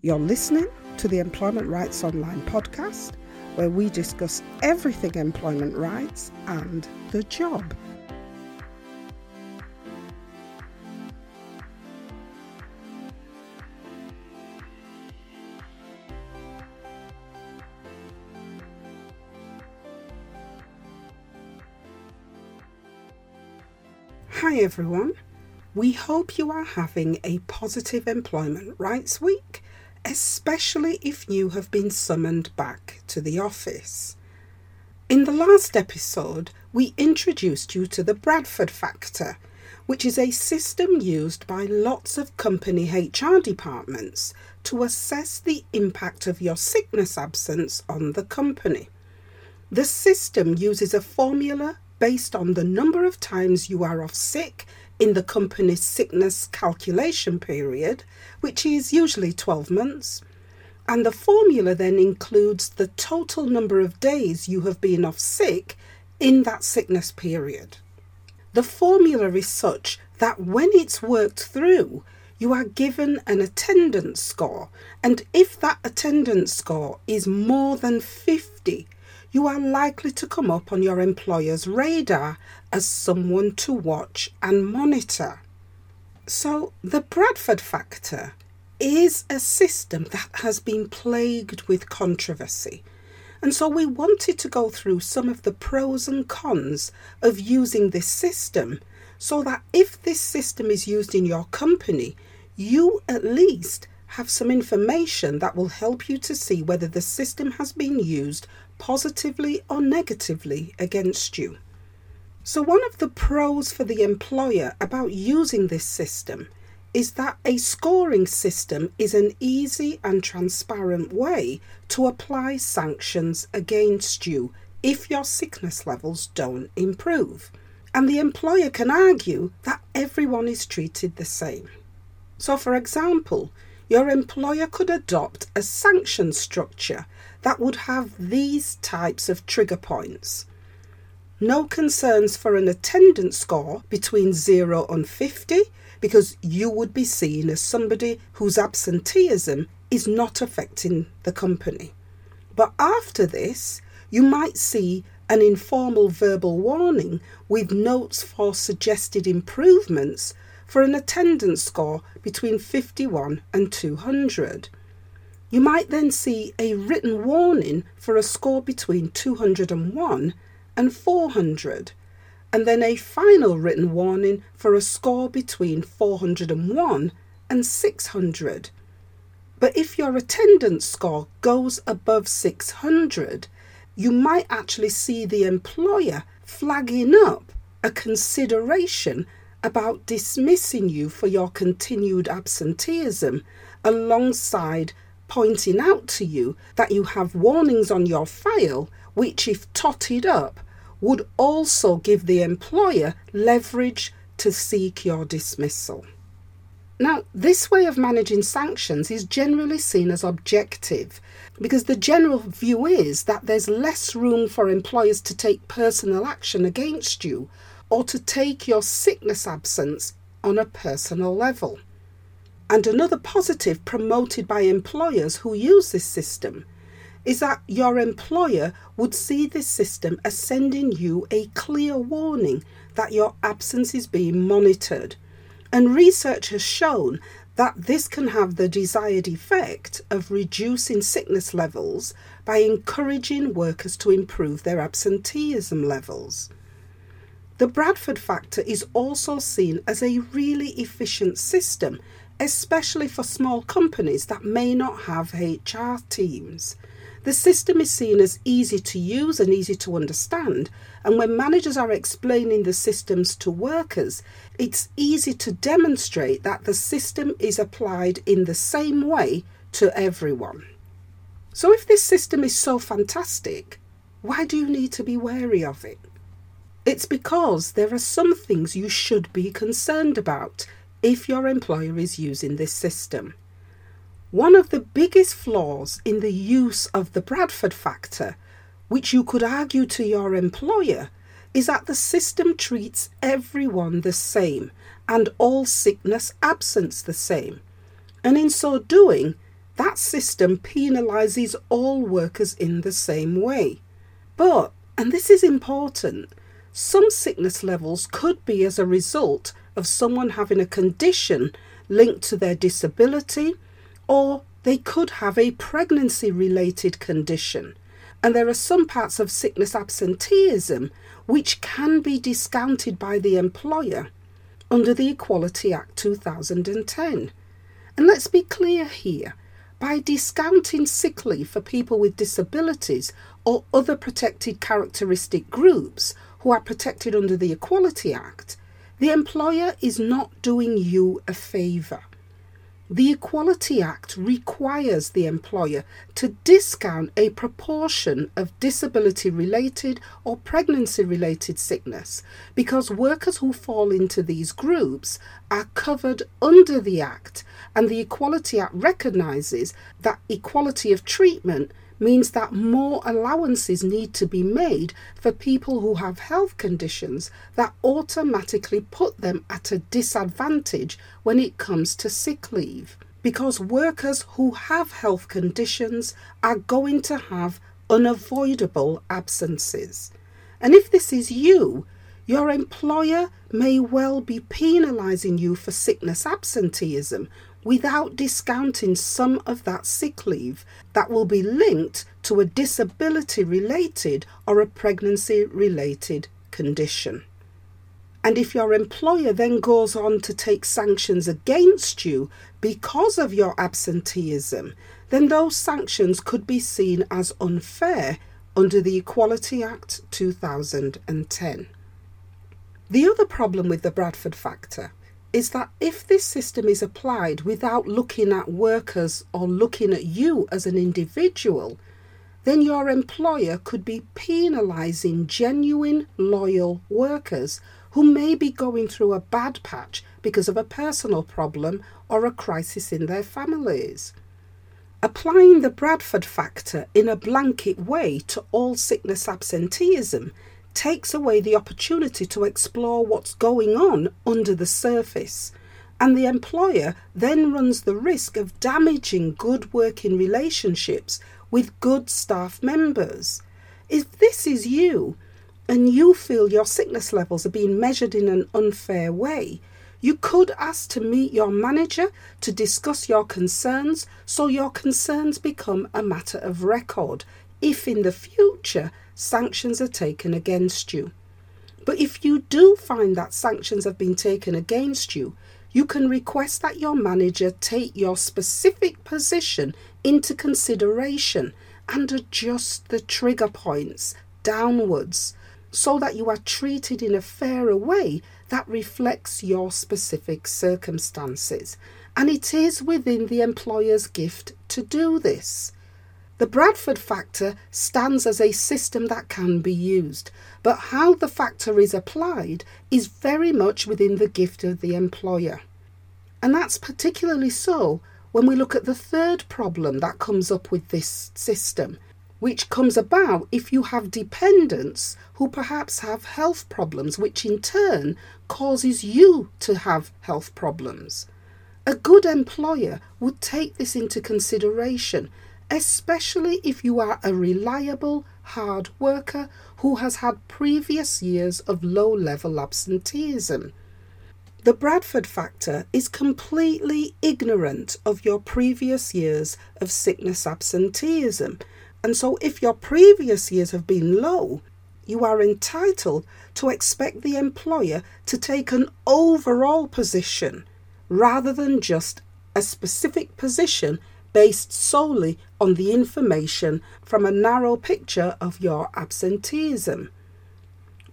You're listening to the Employment Rights Online podcast, where we discuss everything employment rights and the job. Hi everyone. We hope you are having a positive Employment Rights Week, especially if you have been summoned back to the office. In the last episode, we introduced you to the Bradford Factor, which is a system used by lots of company HR departments to assess the impact of your sickness absence on the company. The system uses a formula based on the number of times you are off sick in the company's sickness calculation period, which is usually 12 months. And the formula then includes the total number of days you have been off sick in that sickness period. The formula is such that when it's worked through, you are given an attendance score, and if that attendance score is more than 50, you are likely to come up on your employer's radar as someone to watch and monitor. So, the Bradford factor is a system that has been plagued with controversy. And so we wanted to go through some of the pros and cons of using this system so that if this system is used in your company, you at least have some information that will help you to see whether the system has been used positively or negatively against you. So, one of the pros for the employer about using this system is that a scoring system is an easy and transparent way to apply sanctions against you if your sickness levels don't improve. And the employer can argue that everyone is treated the same. So, for example, your employer could adopt a sanction structure that would have these types of trigger points. No concerns for an attendance score between 0 and 50 because you would be seen as somebody whose absenteeism is not affecting the company. But after this, you might see an informal verbal warning with notes for suggested improvements for an attendance score between 51 and 200. You might then see a written warning for a score between 201 and 400, and then a final written warning for a score between 401 and 600. But if your attendance score goes above 600, you might actually see the employer flagging up a consideration about dismissing you for your continued absenteeism alongside pointing out to you that you have warnings on your file, which, if totted up, would also give the employer leverage to seek your dismissal. Now, this way of managing sanctions is generally seen as objective because the general view is that there's less room for employers to take personal action against you or to take your sickness absence on a personal level. And another positive promoted by employers who use this system is that your employer would see this system as sending you a clear warning that your absence is being monitored. And research has shown that this can have the desired effect of reducing sickness levels by encouraging workers to improve their absenteeism levels. The Bradford factor is also seen as a really efficient system especially for small companies that may not have HR teams. The system is seen as easy to use and easy to understand, and when managers are explaining the systems to workers, it's easy to demonstrate that the system is applied in the same way to everyone. So, if this system is so fantastic, why do you need to be wary of it? It's because there are some things you should be concerned about if your employer is using this system. One of the biggest flaws in the use of the Bradford factor, which you could argue to your employer, is that the system treats everyone the same and all sickness absence the same. And in so doing, that system penalises all workers in the same way. But, and this is important, some sickness levels could be as a result of someone having a condition linked to their disability, or they could have a pregnancy related condition. And there are some parts of sickness absenteeism which can be discounted by the employer under the Equality Act 2010. And let's be clear here by discounting sick leave for people with disabilities or other protected characteristic groups who are protected under the Equality Act, the employer is not doing you a favour. The Equality Act requires the employer to discount a proportion of disability related or pregnancy related sickness because workers who fall into these groups are covered under the Act, and the Equality Act recognises that equality of treatment means that more allowances need to be made for people who have health conditions that automatically put them at a disadvantage when it comes to sick leave. Because workers who have health conditions are going to have unavoidable absences. And if this is you, your employer may well be penalising you for sickness absenteeism without discounting some of that sick leave that will be linked to a disability related or a pregnancy related condition. And if your employer then goes on to take sanctions against you because of your absenteeism, then those sanctions could be seen as unfair under the Equality Act 2010. The other problem with the Bradford factor is that if this system is applied without looking at workers or looking at you as an individual, then your employer could be penalising genuine, loyal workers who may be going through a bad patch because of a personal problem or a crisis in their families. Applying the Bradford factor in a blanket way to all sickness absenteeism takes away the opportunity to explore what's going on under the surface. And the employer then runs the risk of damaging good working relationships with good staff members. If this is you, and you feel your sickness levels are being measured in an unfair way, you could ask to meet your manager to discuss your concerns so your concerns become a matter of record if in the future sanctions are taken against you. But if you do find that sanctions have been taken against you, you can request that your manager take your specific position into consideration and adjust the trigger points downwards so that you are treated in a fairer way that reflects your specific circumstances. And it is within the employer's gift to do this. The Bradford factor stands as a system that can be used, but how the factor is applied is very much within the gift of the employer. And that's particularly so when we look at the third problem that comes up with this system, which comes about if you have dependents who perhaps have health problems, which in turn causes you to have health problems. A good employer would take this into consideration especially if you are a reliable, hard worker who has had previous years of low level absenteeism. The Bradford factor is completely ignorant of your previous years of sickness absenteeism, and so if your previous years have been low, you are entitled to expect the employer to take an overall position rather than just a specific position based solely on the information from a narrow picture of your absenteeism.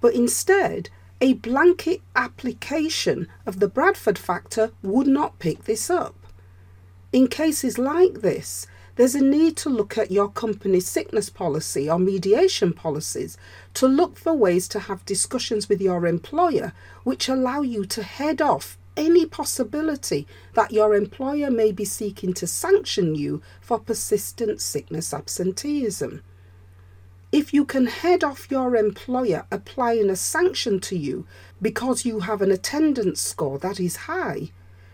But instead, a blanket application of the Bradford factor would not pick this up. In cases like this, there's a need to look at your company's sickness policy or mediation policies to look for ways to have discussions with your employer which allow you to head off any possibility that your employer may be seeking to sanction you for persistent sickness absenteeism. If you can head off your employer applying a sanction to you because you have an attendance score that is high,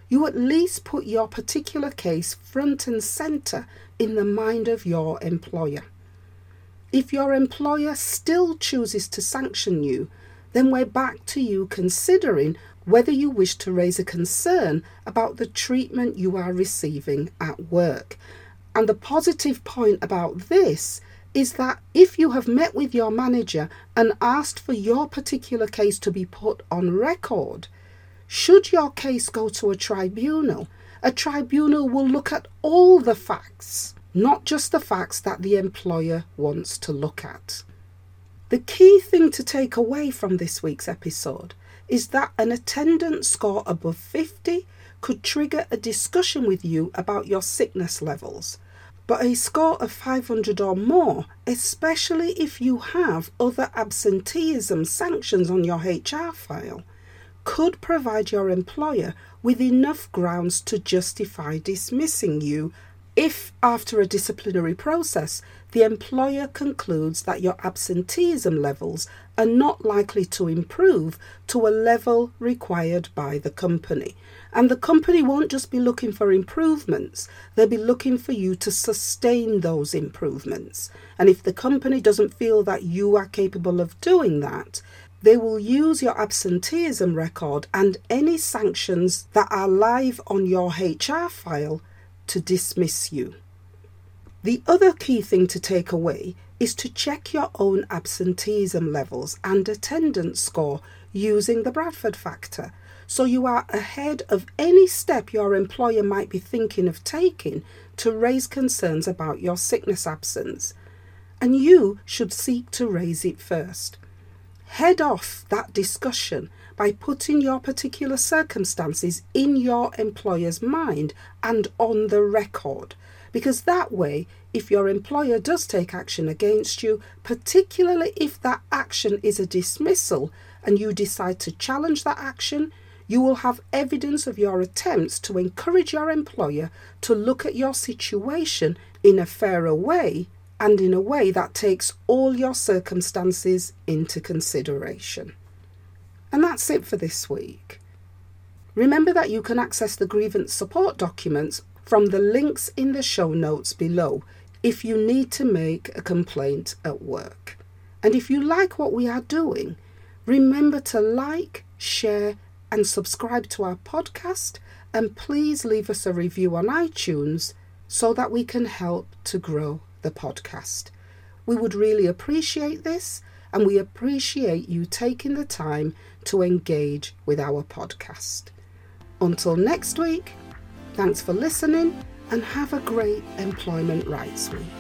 you at least put your particular case front and centre in the mind of your employer. If your employer still chooses to sanction you, then we're back to you considering whether you wish to raise a concern about the treatment you are receiving at work. And the positive point about this is that if you have met with your manager and asked for your particular case to be put on record, should your case go to a tribunal, a tribunal will look at all the facts not just the facts that the employer wants to look at. The key thing to take away from this week's episode is that an attendance score above 50 could trigger a discussion with you about your sickness levels. But a score of 500 or more, especially if you have other absenteeism sanctions on your HR file, could provide your employer with enough grounds to justify dismissing you if, after a disciplinary process, the employer concludes that your absenteeism levels are not likely to improve to a level required by the company. And the company won't just be looking for improvements, they'll be looking for you to sustain those improvements. And if the company doesn't feel that you are capable of doing that, they will use your absenteeism record and any sanctions that are live on your HR file to dismiss you. The other key thing to take away is to check your own absenteeism levels and attendance score using the Bradford factor so you are ahead of any step your employer might be thinking of taking to raise concerns about your sickness absence. And you should seek to raise it first. Head off that discussion by putting your particular circumstances in your employer's mind and on the record. Because that way, if your employer does take action against you, particularly if that action is a dismissal and you decide to challenge that action, you will have evidence of your attempts to encourage your employer to look at your situation in a fairer way and in a way that takes all your circumstances into consideration. And that's it for this week. Remember that you can access the grievance support documents from the links in the show notes below if you need to make a complaint at work. And if you like what we are doing, remember to like, share, and subscribe to our podcast. And please leave us a review on iTunes so that we can help to grow the podcast. We would really appreciate this and we appreciate you taking the time to engage with our podcast. Until next week, thanks for listening and have a great Employment Rights Week.